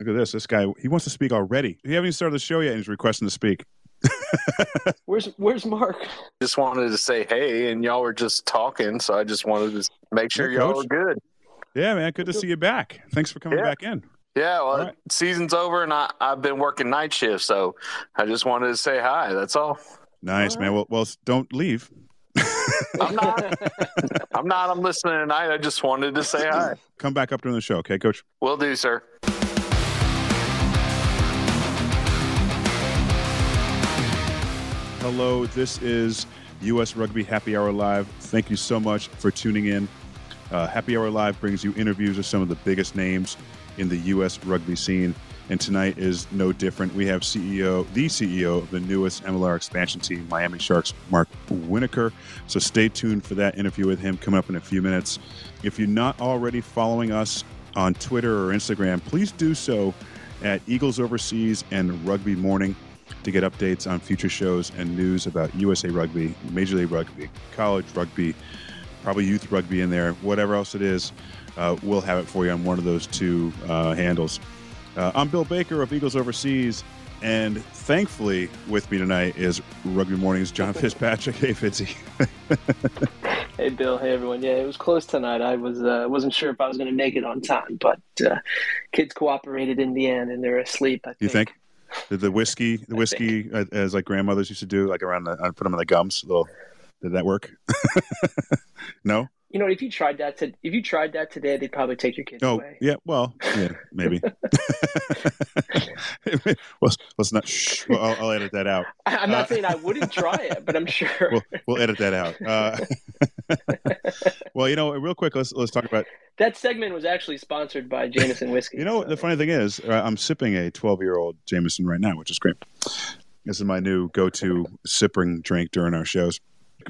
Look at this. This guy, he wants to speak already. He hasn't even started the show yet and he's requesting to speak. Where's Where's Mark? Just wanted to say hey, and y'all were just talking, so I just wanted to make sure Yeah, y'all were good. Yeah, man. Good to see you back. Thanks for coming Yeah. back in. Yeah, well, All right. season's over, and I, I've been working night shift, so I just wanted to say hi. That's all. Nice, All man. Well, well, don't leave. I'm not. I'm not. I'm listening tonight. I just wanted to say hi. Come back up during the show, okay, Coach? Will do, sir. Hello, this is U.S. Rugby Happy Hour Live. Thank you so much for tuning in. Uh, Happy Hour Live brings you interviews with some of the biggest names in the U.S. rugby scene, and tonight is no different. We have CEO, the CEO of the newest MLR expansion team, Miami Sharks, Mark Winokur. So stay tuned for that interview with him coming up in a few minutes. If you're not already following us on Twitter or Instagram, please do so at Eagles Overseas and Rugby Morning to get updates on future shows and news about USA Rugby, Major League Rugby, college rugby, probably youth rugby in there, whatever else it is. Uh, we'll have it for you on one of those two uh, handles. Uh, I'm Bill Baker of Eagles Overseas, and thankfully with me tonight is Rugby Morning's John Fitzpatrick. Hey, Fitzy. Hey Bill, hey everyone. Yeah, it was close tonight. I was uh, wasn't sure if I was going to make it on time, but uh, kids cooperated in the end, and they're asleep. I think. You think? Did the whiskey, the whiskey, uh, as like grandmothers used to do, like around the, I put them in the gums. Little, did that work? no. You know, if you tried that to if you tried that today, they'd probably take your kids Oh, away. yeah. Well, yeah, maybe. let's, let's not. Shh, well, I'll, I'll edit that out. I, I'm not Uh, saying I wouldn't try it, but I'm sure. We'll, we'll edit that out. Uh, well, you know, real quick, let's let's talk about. that segment was actually sponsored by Jameson Whiskey. You know, so- the funny thing is, uh, I'm sipping a 12 year old Jameson right now, which is great. This is my new go to sipping drink during our shows.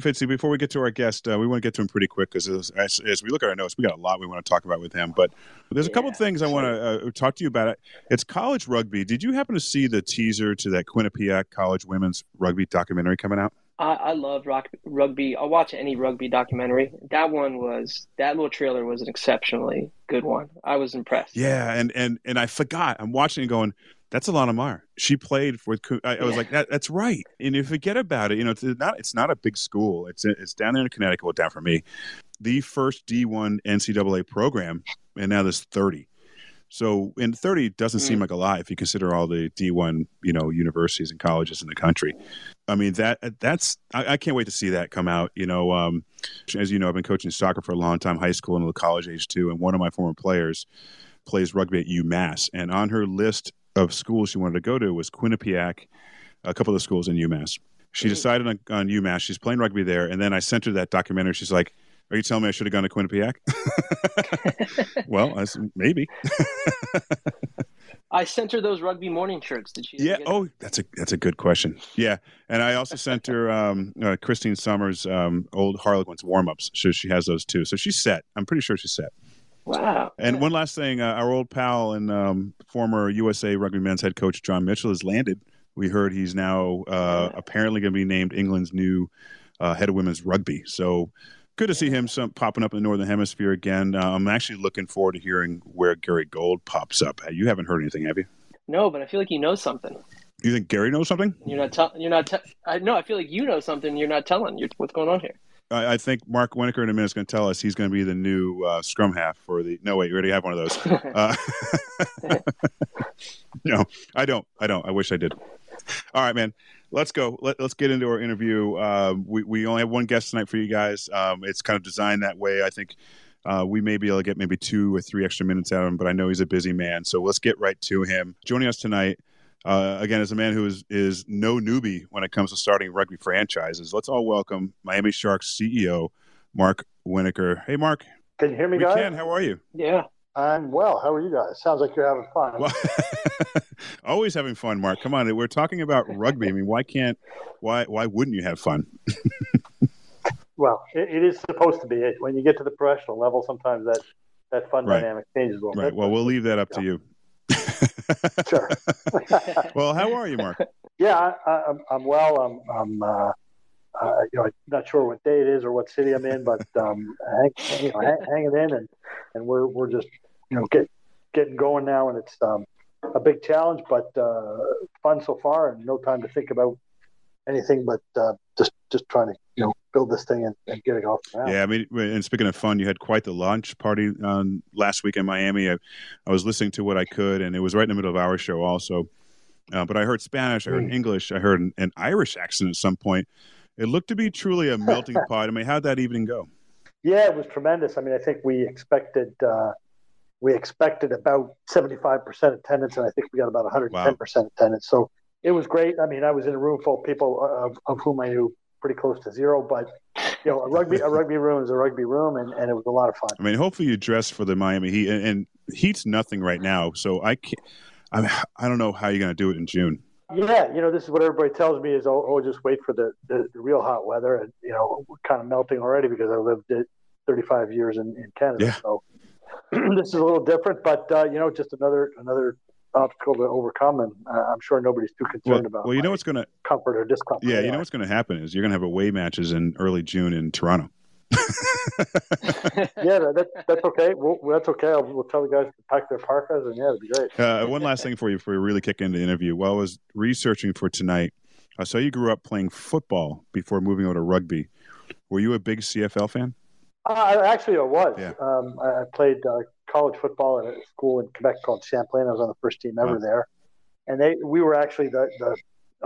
Fitzy, before we get to our guest, uh, we want to get to him pretty quick because as, as, as we look at our notes, we got a lot we want to talk about with him. But there's a couple Yeah, things I want to uh, talk to you about. It's college rugby. Did you happen to see the teaser to that Quinnipiac College women's rugby documentary coming out? I, I love rock, rugby. I'll watch any rugby documentary. That one was that little trailer was an exceptionally good one. I was impressed. Yeah, and and and I forgot. I'm watching and going, that's Alana Mar. She played for. I, I was Yeah. like, that, that's right. And you forget about it. You know, it's not. It's not a big school. It's it's down there in Connecticut. Well, down for me, the first D1 NCAA program, and now there's 30. So, and 30 doesn't seem Mm. like a lot if you consider all the D1, you know, universities and colleges in the country. I mean, that that's I, I can't wait to see that come out. You know, um, as you know, I've been coaching soccer for a long time, high school and the college age too. And one of my former players plays rugby at UMass, and on her list of schools she wanted to go to was Quinnipiac, a couple of the schools in UMass. She decided on, on UMass. She's playing rugby there, and then I sent her that documentary. She's like, "Are you telling me I should have gone to Quinnipiac?" well, I maybe. I sent her those rugby morning shirts. Did she? Yeah. Oh, that's a that's a good question. Yeah, and I also sent her um, uh, Kristine Sommer's um, old Harlequins warm ups. So she has those too. So she's set. I'm pretty sure she's set. Wow. And Yeah. one last thing, uh, our old pal and um, former USA Rugby men's head coach John Mitchell has landed. We heard he's now uh, apparently going to be named England's new uh, head of women's rugby. So good to see him some, popping up in the northern hemisphere again. Uh, I'm actually looking forward to hearing where Gary Gold pops up. You haven't heard anything, have you? No, but I feel like you know something. You think Gary knows something? You're not telling. You're not. Te- I no. I feel like you know something. You're not telling. You're, what's going on here? I, I think Mark Winokur in a minute is going to tell us he's going to be the new uh, scrum half for the. No, wait, you already have one of those. Uh, no, I don't. I don't. I wish I did. All right, man. Let's go. Let, let's get into our interview. Uh, we we only have one guest tonight for you guys. Um, it's kind of designed that way. I think uh, we may be able to get maybe two or three extra minutes out of him, but I know he's a busy man. So let's get right to him. Joining us tonight. Uh, again, as a man who is, is no newbie when it comes to starting rugby franchises, let's all welcome Miami Sharks CEO Mark Winokur. Hey, Mark. Can you hear me, We guys? can. How are you? yeah. I'm well. How are you guys? Sounds like you're having fun. Well, always having fun, Mark. Come on, we're talking about rugby. I mean, why can't why why wouldn't you have fun? Well, it, it is supposed to be. It when you get to the professional level, sometimes that that fun Right. dynamic changes a little Right. bit. Well, we'll leave that up to you. Sure. well, how are you, Mark? yeah, I, I, I'm, I'm well. I'm, I'm uh, uh, you know, I'm not sure what day it is or what city I'm in, but um, hang, you know, hang, hanging in, and and we're we're just you know get getting going now, and it's um, a big challenge, but uh, fun so far, and no time to think about anything but uh, just just trying to you know build this thing and, and get it off the ground. Yeah, I mean, and speaking of fun, you had quite the launch party um, last week in Miami. I, I, was listening to what I could, and it was right in the middle of our show also. Uh, but I heard Spanish, I heard mm. English, I heard an, an, Irish accent at some point. It looked to be truly a melting pot. I mean, how'd that evening go? Yeah, it was tremendous. I mean, I think we expected uh, we expected about seventy five percent attendance, and I think we got about one hundred ten percent attendance. So it was great. I mean, I was in a room full of people uh, of, of whom I knew pretty close to zero, but you know, a rugby a rugby room is a rugby room, and, and it was a lot of fun. I mean, hopefully you dress for the Miami Heat, and, and Heat's nothing right now, so I can't. I I don't know how you're going to do it in June. Yeah, you know, this is what everybody tells me is, oh, oh just wait for the, the, the, real hot weather, and you know, we're kind of melting already because I lived it 35 years in, in Canada, yeah. so this is a little different, but uh, you know, just another another obstacle to overcome, and uh, I'm sure nobody's too concerned well, about. Well, you know what's going to comfort or discomfort. Yeah, you know what's going to happen is you're going to have away matches in early June in Toronto. yeah, that, that's okay. We'll, that's okay. I'll, we'll tell the guys to pack their parkas, and yeah, it'd be great. Uh, one last thing for you before we really kick into the interview. While I was researching for tonight, I saw you grew up playing football before moving over to rugby. Were you a big CFL fan? Uh, actually, I was. Yeah. Um, I, played uh, college football at a school in Quebec called Champlain. I was on the first team ever there, and they we were actually the, the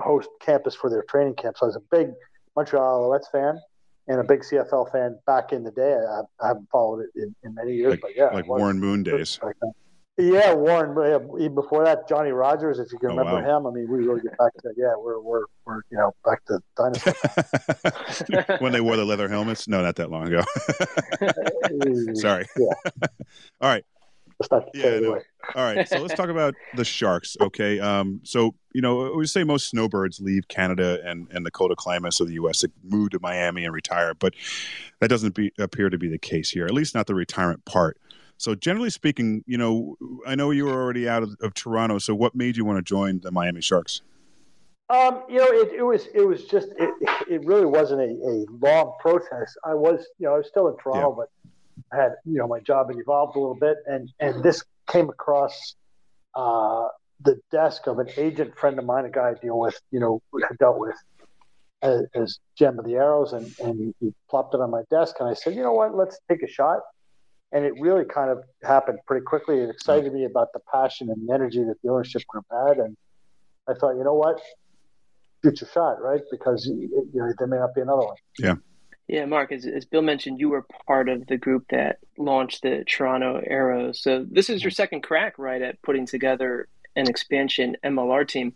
host campus for their training camp. So I was a big Montreal Alouettes fan and a big CFL fan back in the day. I, I haven't followed it in, in many years, like, but yeah, like Warren Moon days. Yeah, Warren. Even before that, Johnny Rodgers, if you can oh, remember wow. him. I mean, we really get back to yeah, we're we're we're you know back to dinosaurs. when they wore the leather helmets? No, not that long ago. Sorry. Yeah. All right. Yeah, no. All right. So let's talk about the Sharks. Okay. Um, so, you know, we say most snowbirds leave Canada and, and the colder climates of the U.S. to move to Miami and retire, but that doesn't be, appear to be the case here, at least not the retirement part. So, generally speaking, you know, I know you were already out of, of Toronto. So, what made you want to join the Miami Sharks? Um, you know, it, it, was it was just it, it really wasn't a, a long process. I was you know I was still in Toronto, yeah. but I had you know my job had evolved a little bit, and and this came across uh, the desk of an agent friend of mine, a guy I deal with, you know, had dealt with as, as GM of the Arrows, and and he plopped it on my desk, and I said, you know what, let's take a shot and it really kind of happened pretty quickly. It excited me about the passion and the energy that the ownership group had, and I thought, you know what, future shot, right? Because you know there may not be another one. Yeah. Yeah, Mark, as, as Bill mentioned, you were part of the group that launched the Toronto Arrows. So this is your second crack, right, at putting together an expansion MLR team.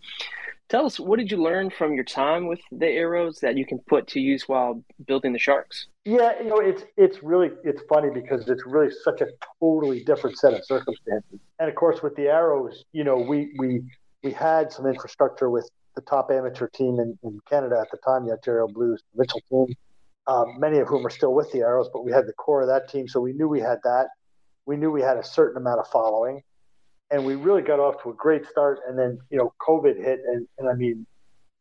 Tell us, what did you learn from your time with the Arrows that you can put to use while building the Sharks? Yeah, you know, it's it's really it's funny because it's really such a totally different set of circumstances. And of course, with the Arrows, you know, we we we had some infrastructure with the top amateur team in, in Canada at the time, the Ontario Blues provincial team, um, many of whom are still with the Arrows, but we had the core of that team, so we knew we had that. We knew we had a certain amount of following and we really got off to a great start. And then you know, COVID hit, and, and I mean,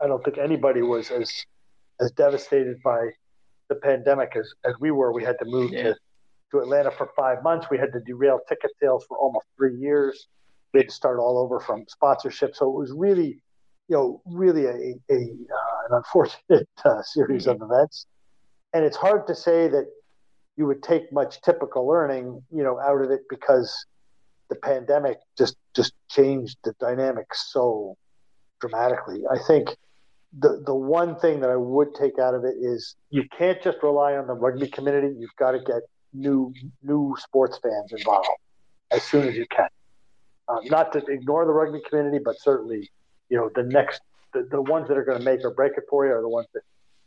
I don't think anybody was as as devastated by the pandemic as, as we were. We had to move yeah. to, to Atlanta for five months. We had to derail ticket sales for almost three years. We had to start all over from sponsorship. So it was really, you know, really a, a uh, an unfortunate uh, series mm-hmm. of events. And it's hard to say that you would take much typical learning, you know, out of it because the pandemic just just changed the dynamic so dramatically. I think the the one thing that I would take out of it is you can't just rely on the rugby community. You've got to get new new sports fans involved as soon as you can. Um, not to ignore the rugby community, but certainly, you know, the next the, the ones that are going to make or break it for you are the ones that,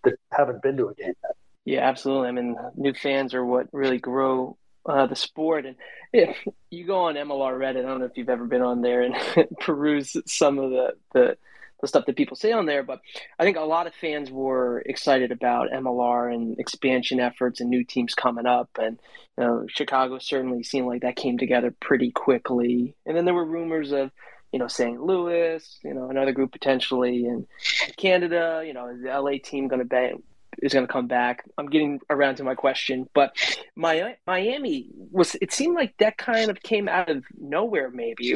that haven't been to a game yet. Yeah, absolutely. I mean, new fans are what really grow uh, the sport. And if you go on MLR Reddit, I don't know if you've ever been on there and peruse some of the, the, the stuff that people say on there, but I think a lot of fans were excited about MLR and expansion efforts and new teams coming up. And you know, Chicago certainly seemed like that came together pretty quickly. And then there were rumors of you know, St. Louis, you know, another group potentially in Canada, you know, is the LA team going to is going to come back. I'm getting around to my question, but Miami was. It seemed like that kind of came out of nowhere, maybe.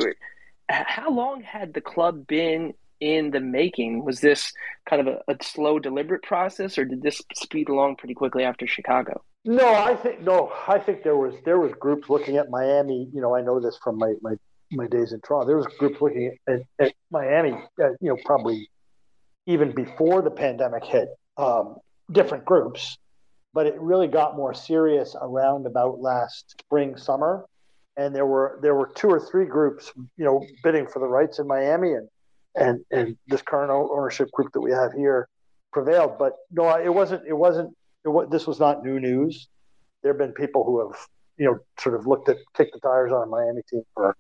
how long had the club been in the making? Was this kind of a, a, slow, deliberate process, or did this speed along pretty quickly after Chicago? No, I think no. I think there was there was groups looking at Miami. You know, I know this from my my, my days in Toronto. There was groups looking at, at, at Miami. Uh, you know, probably even before the pandemic hit. Um, different groups, but it really got more serious around about last spring summer and there were there were two or three groups, you know, bidding for the rights in Miami, and and and this current ownership group that we have here prevailed. But no, it wasn't. It wasn't. It this was not new news. There have been people who have you know sort of looked at kicked the tires on a Miami team for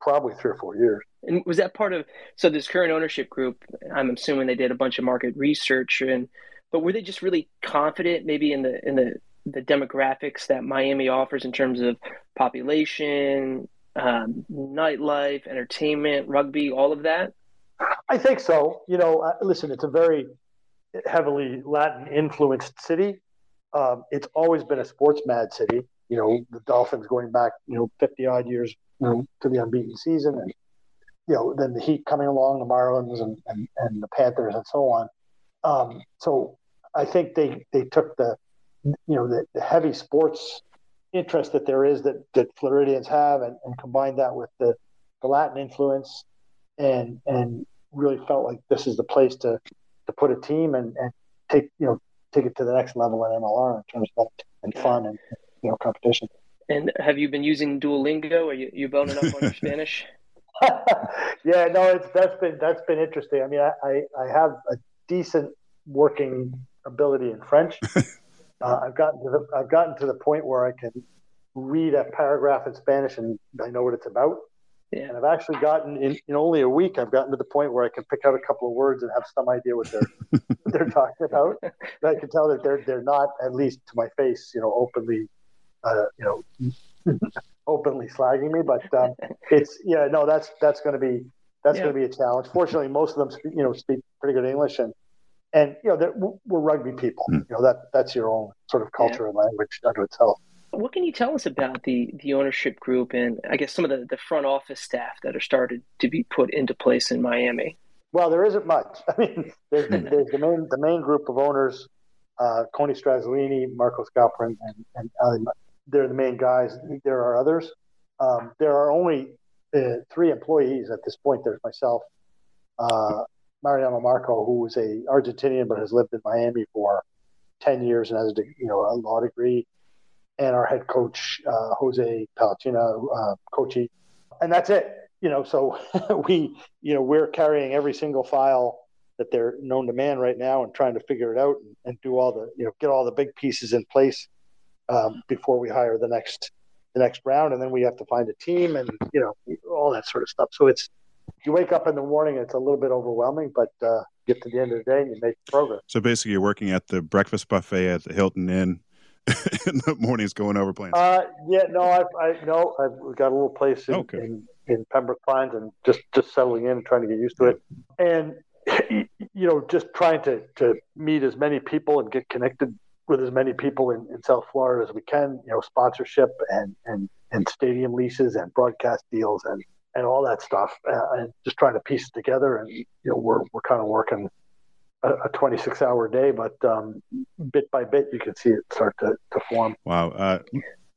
probably three or four years. And was that part of so this current ownership group? I'm assuming they did a bunch of market research and. But were they just really confident, maybe in the in the the demographics that Miami offers in terms of population, um, nightlife, entertainment, rugby, all of that? I think so. You know, uh, listen, it's a very heavily Latin influenced city. Um, it's always been a sports mad city. You know, the Dolphins going back, you know, 50 odd years you know, to the unbeaten season. And, you know, then the Heat coming along, the Marlins and, and, and the Panthers and so on. Um, so I think they, they took the, you know the, the, heavy sports interest that there is that that Floridians have, and, and combine that with the, the Latin influence, and and really felt like this is the place to to put a team and, and take you know take it to the next level in MLR in terms of and fun and you know competition. And have you been using Duolingo? Are you you boning up on your Spanish? yeah, no, it's that's been that's been interesting. I mean, I, I, I have a decent working ability in French. Uh, I've gotten to the I've gotten to the point where I can read a paragraph in Spanish and I know what it's about. Yeah. And I've actually gotten in, in only a week. I've gotten to the point where I can pick out a couple of words and have some idea what they're what they're talking about. But I can tell that they're they're not at least to my face, you know, openly, uh, you know, openly slagging me. But um, it's yeah, no, that's that's going to be that's yeah. going to be a challenge. Fortunately, most of them, speak, you know, speak pretty good English, and and you know we're rugby people. Mm. You know that that's your own sort of culture yeah. and language unto itself. What can you tell us about the the ownership group and I guess some of the, the front office staff that are started to be put into place in Miami? Well, there isn't much. I mean, there's, hmm. there's the main the main group of owners, uh, Coney Strazzolini, Marco Scalprin, and, and Ali, they're the main guys. There are others. Um, there are only uh, three employees at this point. There's myself, uh, Mariano Marco, who is a Argentinian but has lived in Miami for ten years and has a you know a law degree, and our head coach uh, Jose Pellicena, uh, coachy, and that's it. You know, so we you know we're carrying every single file that they're known to man right now and trying to figure it out and, and do all the you know get all the big pieces in place um, before we hire the next the next round, and then we have to find a team and you know all that sort of stuff. So it's you wake up in the morning, it's a little bit overwhelming, but uh, get to the end of the day and you make progress. So basically, you're working at the breakfast buffet at the Hilton Inn. in the mornings, going over plans. Uh, yeah, no, I've, I no, I've got a little place in, okay. in, in Pembroke Pines, and just just settling in and trying to get used to it, and you know, just trying to to meet as many people and get connected with as many people in, in South Florida as we can. You know, sponsorship and and and stadium leases and broadcast deals and and all that stuff, uh, and just trying to piece it together. And you know, we're we're kind of working a, a 26 hour day, but um, bit by bit, you can see it start to, to form. Wow. Uh,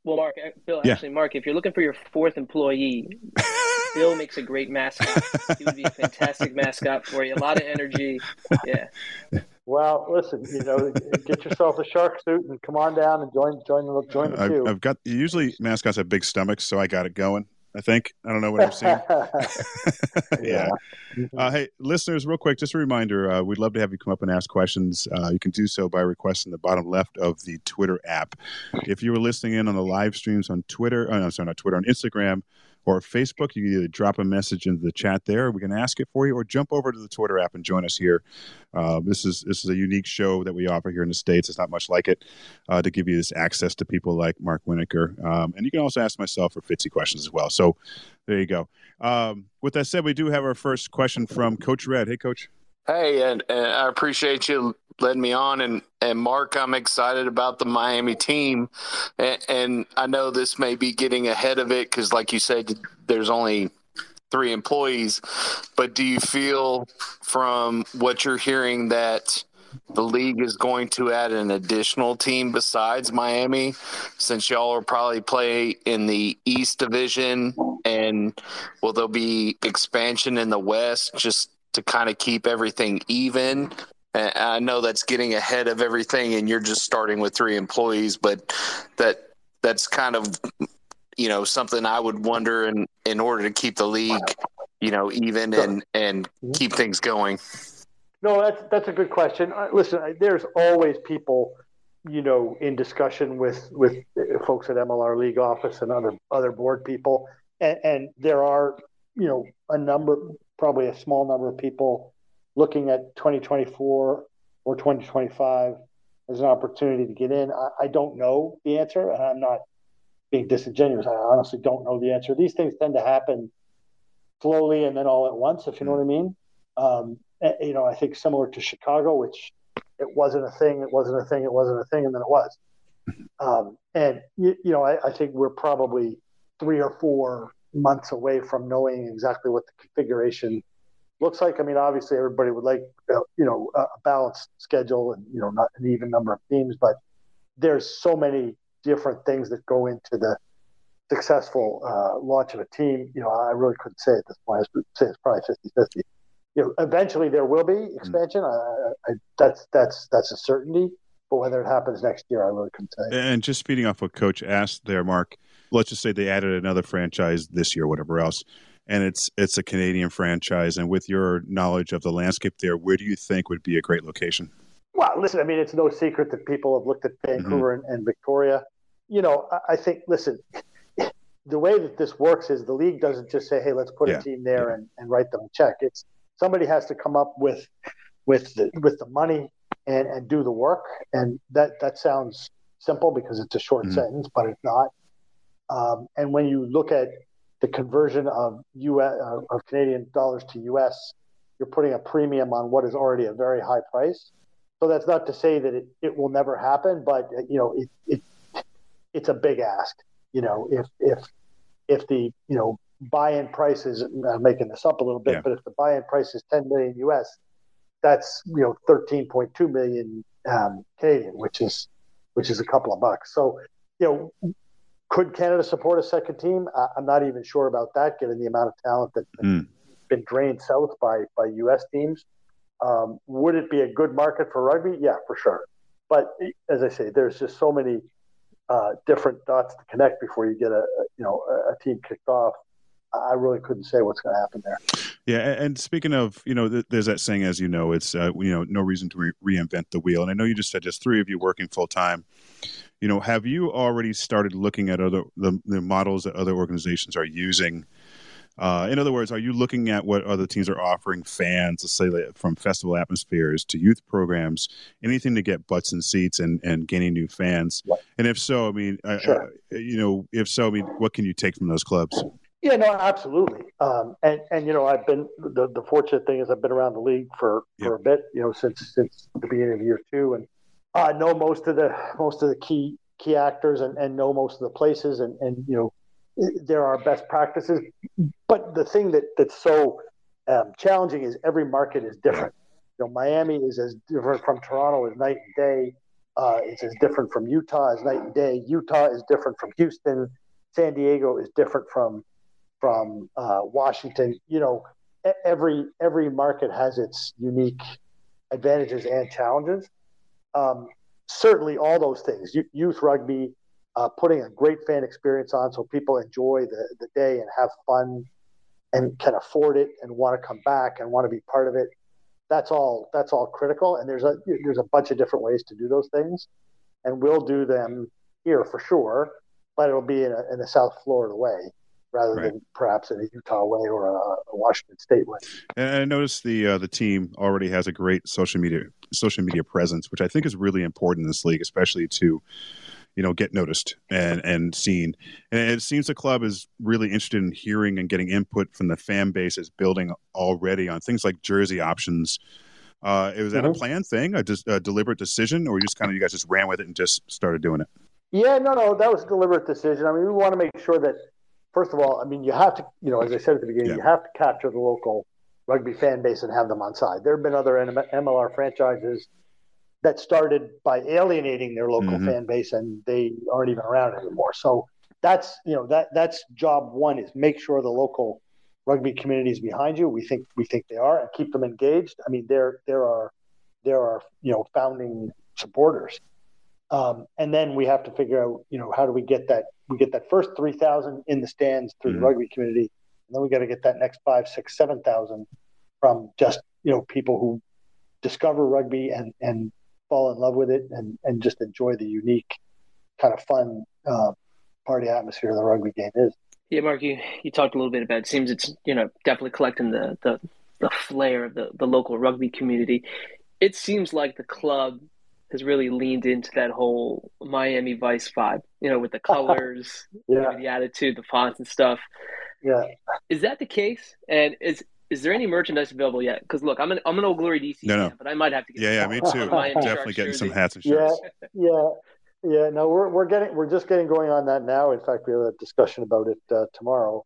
well, Mark, Bill, yeah. actually, Mark, if you're looking for your fourth employee, Bill makes a great mascot. He would be a fantastic mascot for you. A lot of energy. Yeah. Well, listen, you know, get yourself a shark suit and come on down and join join the join the I've, I've got usually mascots have big stomachs, so I got it going. I think. I don't know what I'm seeing. yeah. Uh, hey, listeners, real quick, just a reminder uh, we'd love to have you come up and ask questions. Uh, you can do so by requesting the bottom left of the Twitter app. If you were listening in on the live streams on Twitter, oh, no, sorry, not Twitter, on Instagram, or Facebook. You can either drop a message into the chat there, we can ask it for you, or jump over to the Twitter app and join us here. Uh, this is this is a unique show that we offer here in the states. It's not much like it uh, to give you this access to people like Mark Winokur, um, and you can also ask myself or Fitzy questions as well. So there you go. Um, with that said, we do have our first question from Coach Red. Hey, Coach. Hey, and, and I appreciate you letting me on. And, and Mark, I'm excited about the Miami team. And, and I know this may be getting ahead of it because, like you said, there's only three employees. But do you feel from what you're hearing that the league is going to add an additional team besides Miami, since y'all will probably play in the East Division, and will there be expansion in the West just to kind of keep everything even? I know that's getting ahead of everything, and you're just starting with three employees, but that that's kind of you know something I would wonder in in order to keep the league you know even and and mm-hmm. keep things going. No, that's that's a good question. Uh, listen, there's always people, you know, in discussion with with folks at MLR League office and other other board people, and, and there are, you know, a number, probably a small number of people looking at 2024 or 2025 as an opportunity to get in. I, I don't know the answer, and I'm not being disingenuous. I honestly don't know the answer. These things tend to happen slowly and then all at once, if you know what I mean. Um, you know, I think similar to Chicago, which it wasn't a thing, it wasn't a thing, it wasn't a thing, and then it was. Um, and you, you know, I, I, think we're probably three or four months away from knowing exactly what the configuration looks like. I mean, obviously, everybody would like uh, you know a balanced schedule and you know not an even number of teams, but there's so many different things that go into the successful uh, launch of a team. You know, I really couldn't say at this point. I would say it's probably 50-50 you know, eventually there will be hmm. expansion. Mm. I, I, that's that's that's a certainty. But whether it happens next year, I really couldn't say. And just speeding off what Coach asked there, Mark. Let's just say they added another franchise this year, whatever else, and it's it's a Canadian franchise. And with your knowledge of the landscape there, where do you think would be a great location? Well, listen, I mean, it's no secret that people have looked at Vancouver mm-hmm. and, and, Victoria. You know, I, I, think, listen, the way that this works is the league doesn't just say, hey, let's put yeah. a team there yeah. and, and write them a check. It's somebody has to come up with with the, with the money and, and do the work. And that that sounds simple because it's a short mm-hmm. sentence, but it's not. Um, and when you look at the conversion of US uh, of Canadian dollars to US, you're putting a premium on what is already a very high price. So that's not to say that it, it will never happen, but you know it, it it's a big ask. You know if if if the you know buy-in price is I'm making this up a little bit, yeah. but if the buy-in price is 10 million US, that's you know 13.2 million um, Canadian, which is which is a couple of bucks. So you know, could Canada support a second team? I, am not even sure about that, given the amount of talent that's been, mm. been drained south by by US teams. Um, would it be a good market for rugby? Yeah, for sure. But as I say, there's just so many uh, different dots to connect before you get a, you know a, a team kicked off. I really couldn't say what's going to happen there. Yeah, and speaking of, you know, there's that saying, as you know, it's uh, you know, no reason to re- reinvent the wheel. And I know you just said just three of you working full time. You know, have you already started looking at other the, the models that other organizations are using? Uh, in other words, are you looking at what other teams are offering fans, let's say from festival atmospheres to youth programs, anything to get butts and seats and, and gaining new fans? And if so, I mean, sure. I, you know, if so, I mean, what can you take from those clubs? Yeah, no, absolutely. Um, and and you know, I've been the, the fortunate thing is I've been around the league for, yep. for a bit, you know, since since the beginning of year two, and I know most of the most of the key key actors and, and know most of the places, and and you know, there are best practices. But the thing that that's so um, challenging is every market is different. You know, Miami is as different from Toronto as night and day. Uh, it's as different from Utah as night and day. Utah is different from Houston. San Diego is different from from uh, Washington. You know, every every market has its unique advantages and challenges. Um, certainly, all those things, youth rugby, uh, putting a great fan experience on so people enjoy the, the day and have fun and can afford it and want to come back and want to be part of it. That's all. That's all critical. And there's a there's a bunch of different ways to do those things, and we'll do them here for sure. But it'll be in a, in a South Florida way rather right. than perhaps in a Utah way or a, a Washington State way. And I noticed the uh, the team already has a great social media social media presence, which I think is really important in this league, especially to you know get noticed and and seen. And it seems the club is really interested in hearing and getting input from the fan base is building already on things like jersey options. Uh, was that mm-hmm. a planned thing, a, a deliberate decision, or you just kind of you guys just ran with it and just started doing it? Yeah, no, no, that was a deliberate decision. I mean, we want to make sure that first of all, I mean, you have to, you know, as I said at the beginning, yeah. you have to capture the local rugby fan base and have them on side. There have been other MLR franchises that started by alienating their local mm-hmm. fan base and they aren't even around anymore. So that's you know that that's job one is make sure the local rugby community is behind you. We think we think they are and keep them engaged. I mean there there are there are you know founding supporters. Um, and then we have to figure out, you know, how do we get that? We get that first three thousand in the stands through mm-hmm. the rugby community, and then we got to get that next five, six, seven thousand from just you know people who discover rugby and and fall in love with it and and just enjoy the unique kind of fun uh, party atmosphere the rugby game is. Yeah, Mark, you, you talked a little bit about it. it. Seems it's you know definitely collecting the the the flair of the the local rugby community. It seems like the club has really leaned into that whole Miami Vice vibe. You know, with the colors, yeah. the attitude, the fonts and stuff. Yeah, is that the case? And is is there any merchandise available yet? Because look, I'm an I'm an old Glory DC no, fan, no. but I might have to get. Yeah, yeah, me too. Definitely getting jersey. some hats and shirts. Yeah, yeah, yeah. No, we're we're getting we're just getting going on that now. In fact, we have a discussion about it uh, tomorrow.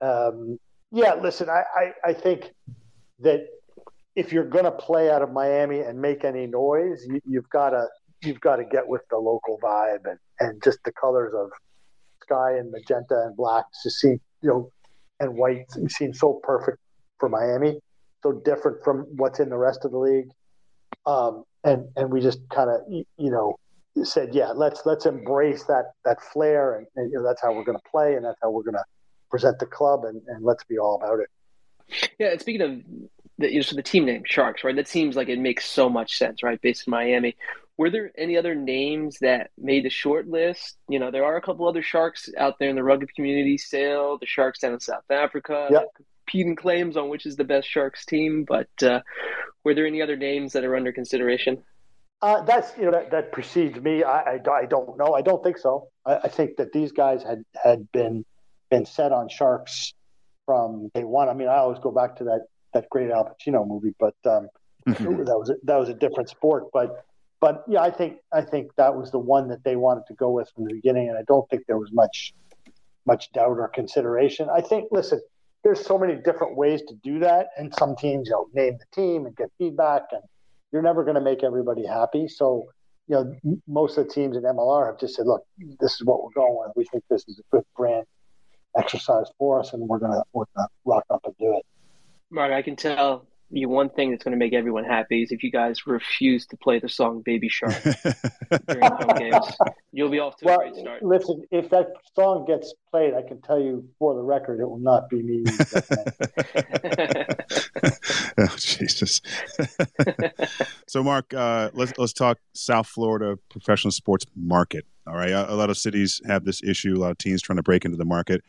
Um, yeah, listen, I, I I think that if you're going to play out of Miami and make any noise, you, have got to you've got to get with the local vibe and and just the colors of sky and magenta and black just seem you know and white seem so perfect for Miami, so different from what's in the rest of the league. Um, and and we just kind of you know said, yeah, let's let's embrace that that flair, and, and you know that's how we're going to play, and that's how we're going to present the club, and, and let's be all about it. Yeah, and speaking of the, you know, so the team name Sharks, right? That seems like it makes so much sense, right? Based in Miami. Were there any other names that made the short list? You know, there are a couple other Sharks out there in the rugby community. Cell C Sharks down in South Africa. Yep competing claims on which is the best Sharks team, but uh, were there any other names that are under consideration? Uh, that's you know that, that precedes me. I, I, I, don't know. I don't think so. I, I, think that these guys had had been been set on Sharks from day one. I mean, I always go back to that that great Al Pacino movie, but um, mm-hmm. that was a, that was a different sport. But but yeah, I think I think that was the one that they wanted to go with from the beginning, and I don't think there was much much doubt or consideration. I think listen, there's so many different ways to do that. And some teams, you know, name the team and get feedback, and you're never going to make everybody happy. So, you know, most of the teams in MLR have just said, look, this is what we're going with. We think this is a good brand exercise for us, and we're going to we're going to rock up and do it. Mark, I can tell you one thing that's going to make everyone happy is if you guys refuse to play the song "Baby Shark" during home games. You'll be off to well, a great start. Listen, if that song gets played, I can tell you for the record, it will not be me. oh Jesus! so, Mark, uh, let's let's talk South Florida professional sports market. All right, a, a lot of cities have this issue. A lot of teams trying to break into the market.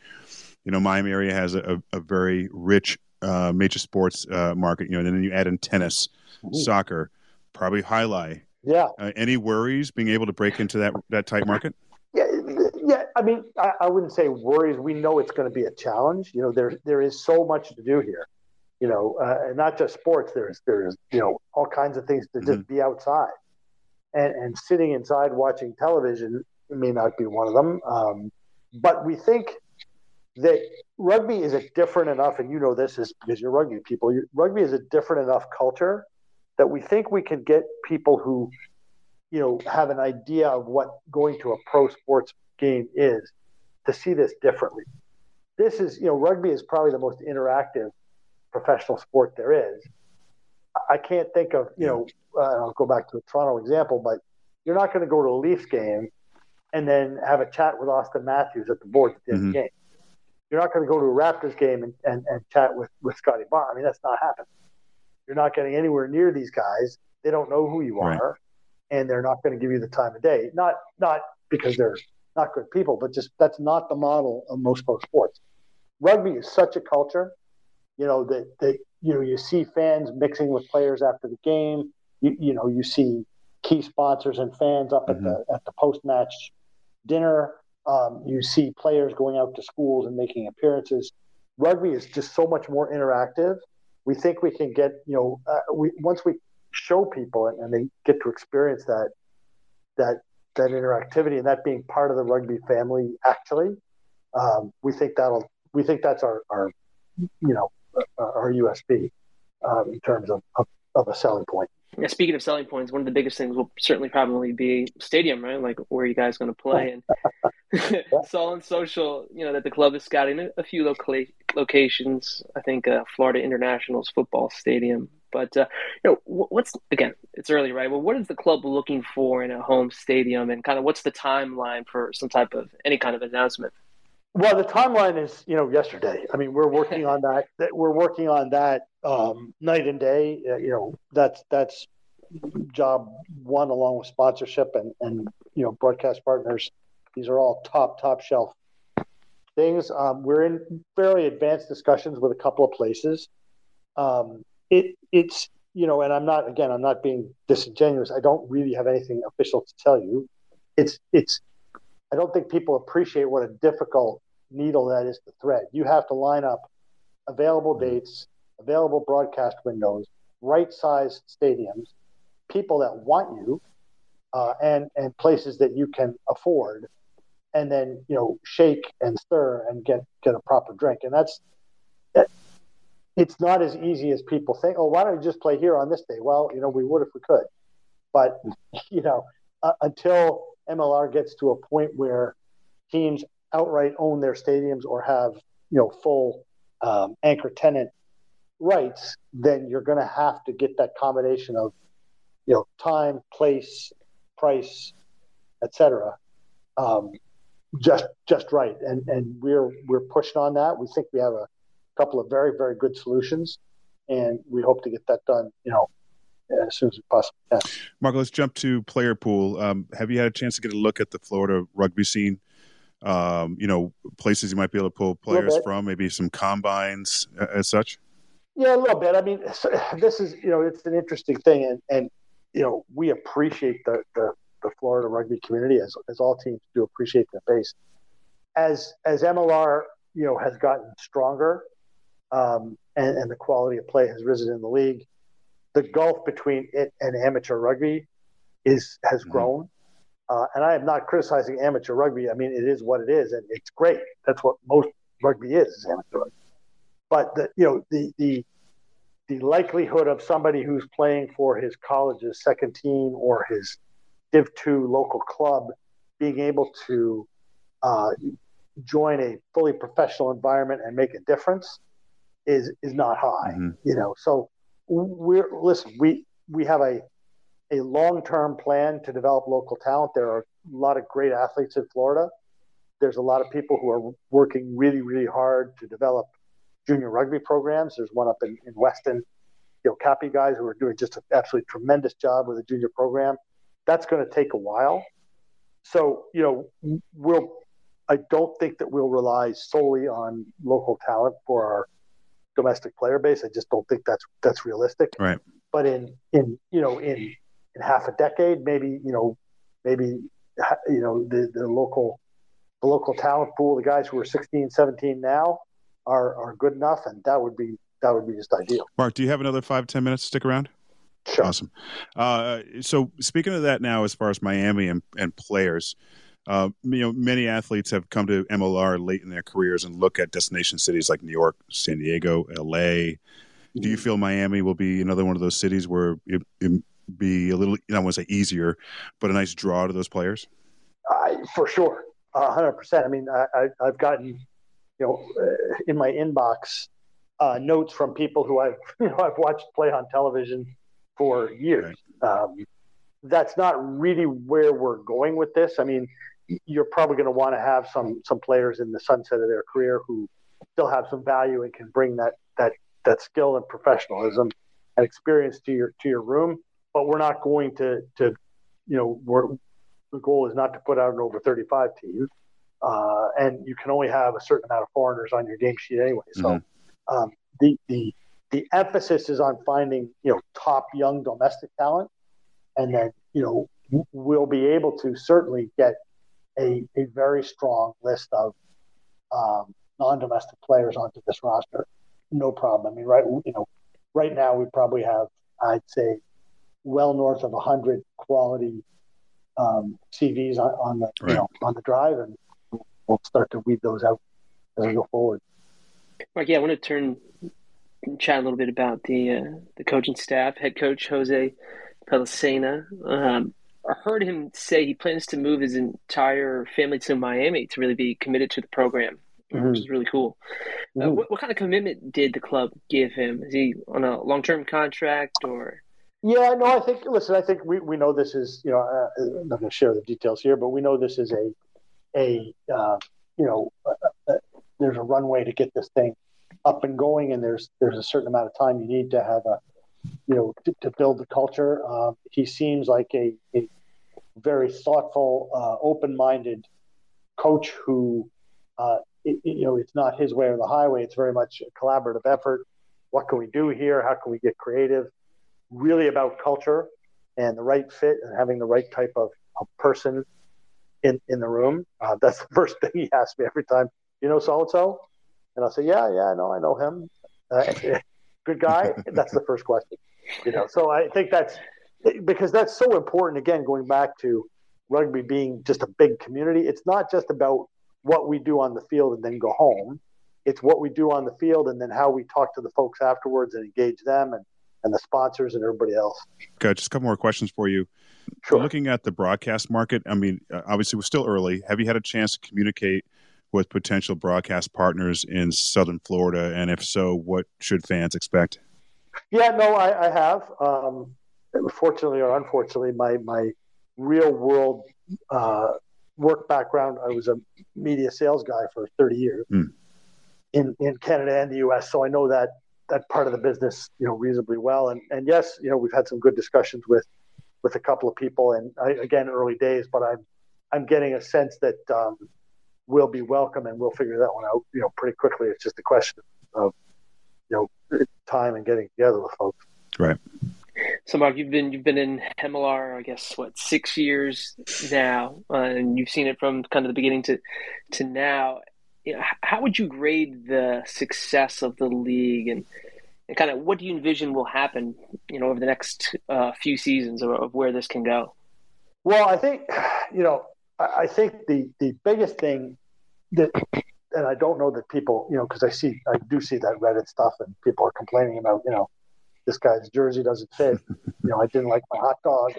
You know, Miami area has a, a very rich uh, major sports uh, market. You know, and then you add in tennis, Ooh. soccer, probably highlight. Yeah. Uh, any worries being able to break into that that tight market? Yeah, yeah. I mean, I, I wouldn't say worries. We know it's going to be a challenge. You know, there there is so much to do here. You know, uh, and not just sports. There's there's you know all kinds of things to mm-hmm. just be outside, and and sitting inside watching television may not be one of them. Um, but we think that rugby is a different enough, and you know this is because you're rugby people. Rugby is a different enough culture that we think we can get people who, you know, have an idea of what going to a pro sports game is to see this differently. This is, you know, rugby is probably the most interactive professional sport there is. I can't think of, you know, uh, I'll go back to the Toronto example, but you're not going to go to a Leafs game and then have a chat with Auston Matthews at the board at the end mm-hmm. of the mm-hmm. game. You're not going to go to a Raptors game and, and, and chat with, with Scottie Barnes. I mean, that's not happening. You're not getting anywhere near these guys. They don't know who you are, and they're not going to give you the time of day. Not not because they're not good people, but just that's not the model of most pro sports. Rugby is such a culture, you know that that you know you see fans mixing with players after the game. You you know you see key sponsors and fans up mm-hmm. at the at the post match dinner. Um, you see players going out to schools and making appearances. Rugby is just so much more interactive. We think we can get, you know, uh, we once we show people and, and they get to experience that that that interactivity and that being part of the rugby family actually um, we think that'll we think that's our, our you know our USP um, in terms of, of, of a selling point. Yeah, speaking of selling points, one of the biggest things will certainly probably be stadium, right? Like where are you guys going to play. And saw on social, you know, that the club is scouting a few local locations. I think uh, Florida International's football stadium. But uh, you know, what's again? It's early, right? Well, what is the club looking for in a home stadium, and kind of what's the timeline for some type of any kind of announcement? Well, the timeline is, you know, yesterday. I mean, we're working on that. That We're working on that um, night and day. Uh, you know, that's that's job one, along with sponsorship and and you know broadcast partners. These are all top top shelf things. Um, we're in fairly advanced discussions with a couple of places. Um, it it's you know, and I'm not again, I'm not being disingenuous. I don't really have anything official to tell you. It's it's I don't think people appreciate what a difficult needle that is to thread. You have to line up available dates, available broadcast windows, right sized stadiums, people that want you, uh, and and places that you can afford, and then you know shake and stir and get get a proper drink. And that's that, it's not as easy as people think. Oh, why don't we just play here on this day? Well, you know, we would if we could, but you know, uh, until MLR gets to a point where teams outright own their stadiums or have you know full um, anchor tenant rights, then you're going to have to get that combination of you know time, place, price, etc. Um, just just right, and and we're we're pushing on that. We think we have a couple of very very good solutions, and we hope to get that done. You know, as soon as we possibly can. Mark, let's jump to player pool. Um, have you had a chance to get a look at the Florida rugby scene? Um, you know, places you might be able to pull players from, maybe some combines uh, as such. Yeah, a little bit. I mean, this is you know, it's an interesting thing, and and you know, we appreciate the the, the Florida rugby community as as all teams do appreciate their base. As as MLR, you know, has gotten stronger, um, and, and the quality of play has risen in the league the gulf between it and amateur rugby is has mm-hmm. grown. Uh, and I am not criticizing amateur rugby. I mean, it is what it is, and it's great. That's what most rugby is, is amateur rugby. But the, you know, the the the likelihood of somebody who's playing for his college's second team or his Div two local club being able to uh, join a fully professional environment and make a difference is is not high. Mm-hmm. You know, so we're listen. We we have a a long term plan to develop local talent. There are a lot of great athletes in Florida. There's a lot of people who are working really really hard to develop junior rugby programs. There's one up in, in Weston, you know, guys who are doing just an absolutely tremendous job with a junior program. That's going to take a while. So, you know, we'll, I don't think that we'll rely solely on local talent for our domestic player base. I just don't think that's that's realistic. Right. But in in you know in in half a decade, maybe you know maybe you know the the local the local talent pool, the guys who are 16, 17 now are are good enough, and that would be that would be just ideal. Mark, do you have another five ten minutes to stick around? Sure. Awesome. Uh, so speaking of that now, as far as Miami and, and players, uh, you know, many athletes have come to MLR late in their careers and look at destination cities like New York, San Diego, LA. Do you feel Miami will be another one of those cities where it, it be a little, I want to say easier, but a nice draw to those players? Uh, for sure, hundred percent. I mean, I, have gotten, you know, uh, in my inbox uh, notes from people who I've, you know, I've watched play on television for years. Right. Um, that's not really where we're going with this. I mean, you're probably going to want to have some some players in the sunset of their career who still have some value and can bring that that that skill and professionalism and experience to your to your room. But we're not going to to you know we're, the goal is not to put out an over 35 team, uh, and you can only have a certain amount of foreigners on your game sheet anyway. So mm-hmm. um, the the the emphasis is on finding you know top young domestic talent, and then you know we'll be able to certainly get a, a very strong list of um, non-domestic players onto this roster. No problem. I mean, right, you know, right now we probably have, I'd say, well north of hundred quality um, CVs on, on the right. you know on the drive, and we'll start to weed those out as we go forward. Mark, yeah, I want to turn chat a little bit about the uh, the coaching staff. Head coach Jose Pellicena. Um, I heard him say he plans to move his entire family to Miami to really be committed to the program, mm-hmm. which is really cool. Uh, mm-hmm. Uh, what, what, kind of commitment did the club give him? Is he on a long term contract or? Yeah, no, I think. Listen, I think we, we know this is you know uh, I'm not going to share the details here, but we know this is a a uh, you know uh, uh, there's a runway to get this thing up and going, and there's there's a certain amount of time you need to have a you know to, to build the culture. Um, he seems like a, a very thoughtful, uh, open-minded coach who uh, it, you know it's not his way or the highway. It's very much a collaborative effort. What can we do here? How can we get creative? Really about culture and the right fit and having the right type of, of person in in the room. Uh, that's the first thing he asks me every time. You know so and so, and I'll say, yeah, yeah, I know, I know him. Uh, good guy. that's the first question. You know, so I think that's because that's so important. Again, going back to rugby being just a big community, it's not just about what we do on the field and then go home. It's what we do on the field and then how we talk to the folks afterwards and engage them and, and the sponsors and everybody else. Okay, just a couple more questions for you. Sure. looking at the broadcast market, I mean, uh, obviously we're still early. Have you had a chance to communicate with potential broadcast partners in Southern Florida? And if so, what should fans expect? Yeah, no, I, I have. Um, fortunately or unfortunately, my my real world uh, work background, I was a media sales guy for 30 years mm. in in Canada and the U.S. So I know that that part of the business, you know, reasonably well. And and yes, you know, we've had some good discussions with with a couple of people, and I, again, early days, but I'm I'm getting a sense that um, we'll be welcome and we'll figure that one out, you know, pretty quickly. It's just a question of you know time and getting together with folks. Right. So, Mark, you've been you've been in MLR, I guess, what six years now, uh, and you've seen it from kind of the beginning to to now. You know, how would you grade the success of the league, and, and kind of what do you envision will happen, you know, over the next uh, few seasons of, of, where this can go? Well, I think, you know, I, think the the biggest thing that, and I don't know that people, you know, because I see I do see that Reddit stuff, and people are complaining about, you know this guy's jersey doesn't fit. you know, I didn't like my hot dog.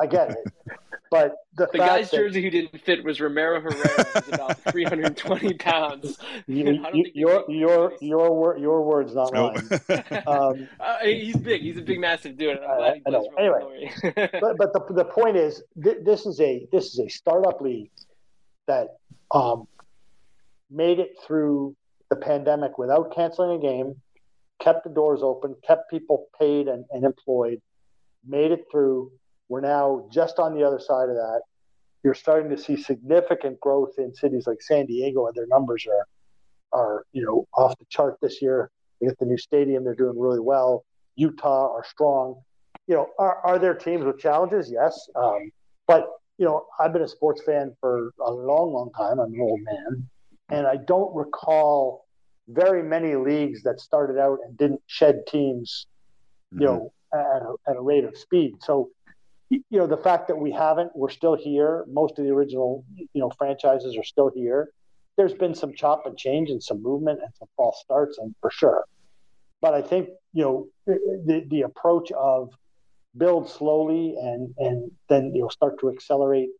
I get it. But the, the guy's that, jersey who didn't fit was Romero Herrera, who's about 320 pounds. You, you, your your your your words, not mine. Um, uh, he's big. He's a big, massive dude. I, I know. Anyway, but but the the point is, th- this is a this is a startup league that um, made it through the pandemic without canceling a game kept the doors open, kept people paid and, and employed, made it through. We're now just on the other side of that. You're starting to see significant growth in cities like San Diego, and their numbers are are you know off the chart this year. They get the new stadium; they're doing really well. Utah are strong. You know, are, are there teams with challenges? Yes, um, but you know, I've been a sports fan for a long, long time. I'm an old man, and I don't recall very many leagues that started out and didn't shed teams, you mm-hmm. know, at a, at a rate of speed. So, you know, the fact that we haven't, we're still here. Most of the original, you know, franchises are still here. There's been some chop and change and some movement and some false starts, and for sure. But I think you know the the approach of build slowly and and then you know start to accelerate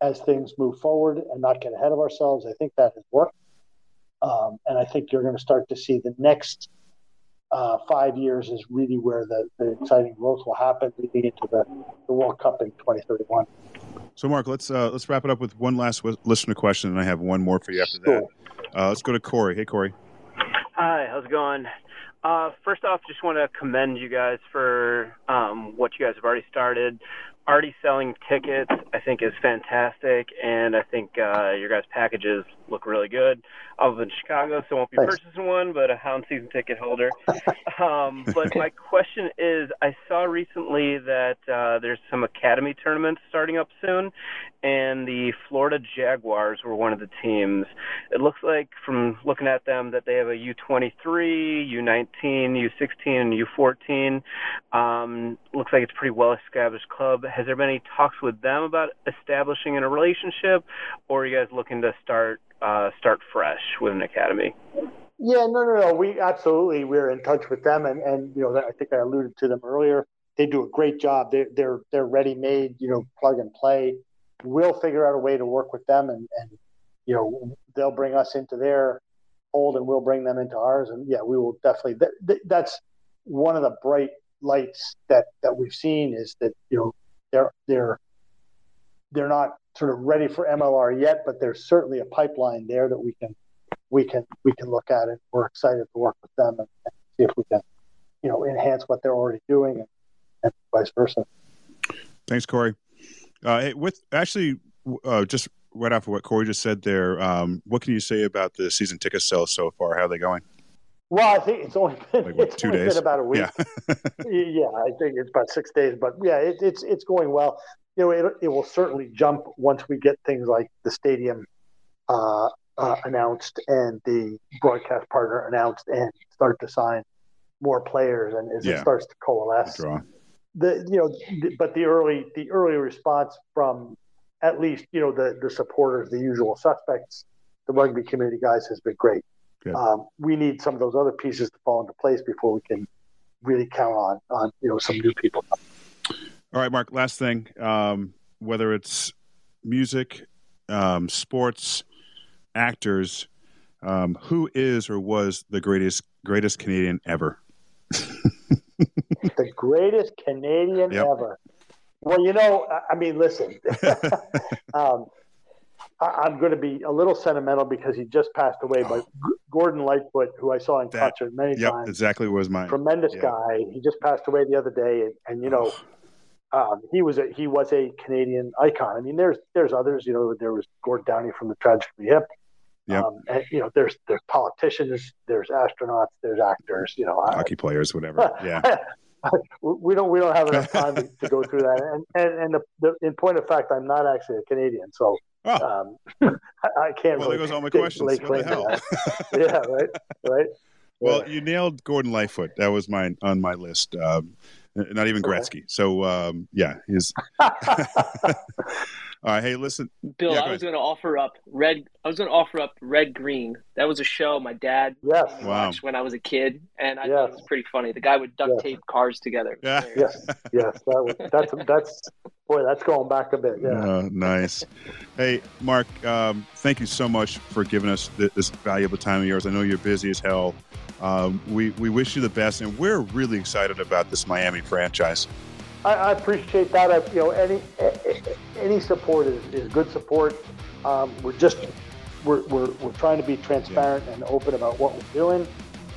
as things move forward and not get ahead of ourselves. I think that has worked. Um, and I think you're going to start to see the next uh, five years is really where the, the exciting growth will happen leading into the, the World Cup in 2031. So, Mark, let's uh, let's wrap it up with one last w- listener question, and I have one more for you after sure. that. Uh, let's go to Corey. Hey, Corey. Hi, how's it going? Uh, first off, just want to commend you guys for um, what you guys have already started already selling tickets I think is fantastic, and I think uh, your guys' packages look really good. I was in Chicago, so I won't be Thanks. purchasing one, but a Hound season ticket holder. um, but my question is, I saw recently that uh, there's some academy tournaments starting up soon, and the Florida Jaguars were one of the teams. It looks like from looking at them that they have a U23, U19, U16, and U14. Um, looks like it's a pretty well established club has there been any talks with them about establishing a relationship, or are you guys looking to start uh, start fresh with an academy? Yeah, no, no, no. We absolutely we're in touch with them, and and you know I think I alluded to them earlier. They do a great job. They're they're they're ready made. You know, plug and play. We'll figure out a way to work with them, and and you know they'll bring us into their fold, and we'll bring them into ours. And yeah, we will definitely. That, that's one of the bright lights that that we've seen is that you know they're they're they're not sort of ready for MLR yet, but there's certainly a pipeline there that we can we can we can look at it. We're excited to work with them and, and see if we can, you know, enhance what they're already doing and, and vice versa. Thanks, Corey. Uh, with actually, uh, just right off of what Corey just said there, um, what can you say about the season ticket sales so far? How are they going? Well, I think it's only been, like, what, it's two only days? been about a week. Yeah. yeah, I think it's about six days, but yeah, it, it's it's going well. You know, it, it will certainly jump once we get things like the stadium uh, uh, announced and the broadcast partner announced and start to sign more players and as Yeah. it starts to coalesce. Draw. The you know, but the early the early response from at least you know the the supporters, the usual suspects, the rugby community guys has been great. Um, we need some of those other pieces to fall into place before we can really count on on you know some new people. All right, Mark. Last thing, um, whether it's music, um, sports, actors, um, who is or was the greatest greatest Canadian ever? the greatest Canadian Yep. ever. Well, you know, I- I mean, listen, um, I, I'm going to be a little sentimental because he just passed away, but G- Gordon Lightfoot, who I saw in That- concert many yep, times, exactly was mine. tremendous guy. He just passed away the other day, and, and you know, um, he was a he was a Canadian icon. I mean, there's there's others. You know, there was Gord Downie from the Tragically Hip. Yep. Um, and you know, there's there's politicians, there's astronauts, there's actors. You know, I- hockey players, whatever. Yeah, we don't we don't have enough time to, go through that. And and, and the, the, in point of fact, I'm not actually a Canadian, so Oh. um, I, I can't well, there really. goes all my questions. What the hell? yeah, right, right. well, you nailed Gordon Lightfoot. That was mine on my list. Um, not even. Gretzky. So um, yeah, he's. All right, hey, listen. Bill, Yeah, go I was going to offer up red. I was going to offer up Red Green. That was a show my dad yes, made Wow. watch when I was a kid, and I Yes. thought it was pretty funny. The guy would duct Yes. tape cars together. Yeah. yes, yes. That was, that's that's boy, that's going back a bit. Yeah. Uh, nice. Hey, Mark, um, thank you so much for giving us th- this valuable time of yours. I know you're busy as hell. Um, we, we wish you the best, and we're really excited about this Miami franchise. I, I appreciate that. I, you know, any any support is, is good support. Um, we're just we're, we're, we're trying to be transparent and open about what we're doing.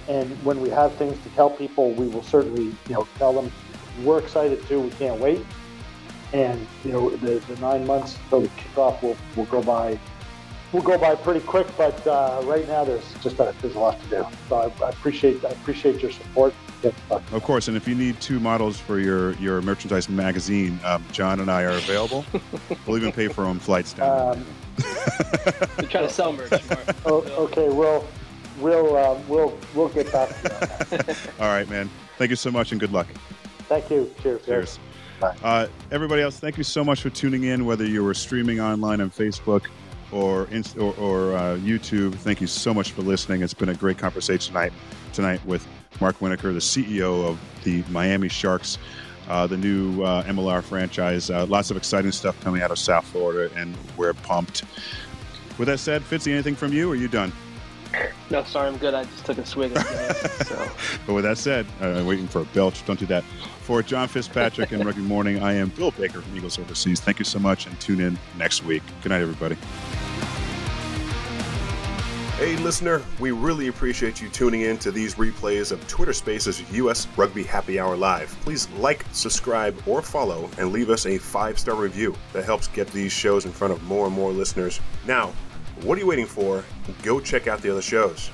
And when we have things to tell people, we will certainly you know tell them. We're excited too. We can't wait. And you know, the, the nine months till the kickoff will will go by. Will go by pretty quick, but uh, right now there's just a, there's a lot to do. So I, I appreciate I appreciate your support. Get in touch. Of course, and if you need two models for your, your merchandise magazine, um, John and I are available. we'll even pay for our own flights down. Um, You're trying to sell merch. Oh, okay, we'll we'll uh, we'll we'll get back to you. On that. All right, man. Thank you so much, and good luck. Thank you. Cheers. Cheers. Bye. Uh, everybody else, thank you so much for tuning in, whether you were streaming online on Facebook or Inst- or, or uh, YouTube. Thank you so much for listening. It's been a great conversation tonight tonight with Mark Winokur, the CEO of the Miami Sharks, uh, the new uh, MLR franchise. Uh, lots of exciting stuff coming out of South Florida, and we're pumped. With that said, Fitzy, anything from you? Or are you done? No, sorry, I'm good. I just took a swig of Guinness, so. But with that said, uh, waiting for a belch. Don't do that. For John Fitzpatrick and Rugby Morning, I am Bill Baker from Eagles Overseas. Thank you so much, and tune in next week. Good night, everybody. Hey, listener, we really appreciate you tuning in to these replays of Twitter Spaces US Rugby Happy Hour Live. Please like, subscribe, or follow, and leave us a five star review. That helps get these shows in front of more and more listeners. Now, what are you waiting for? Go check out the other shows.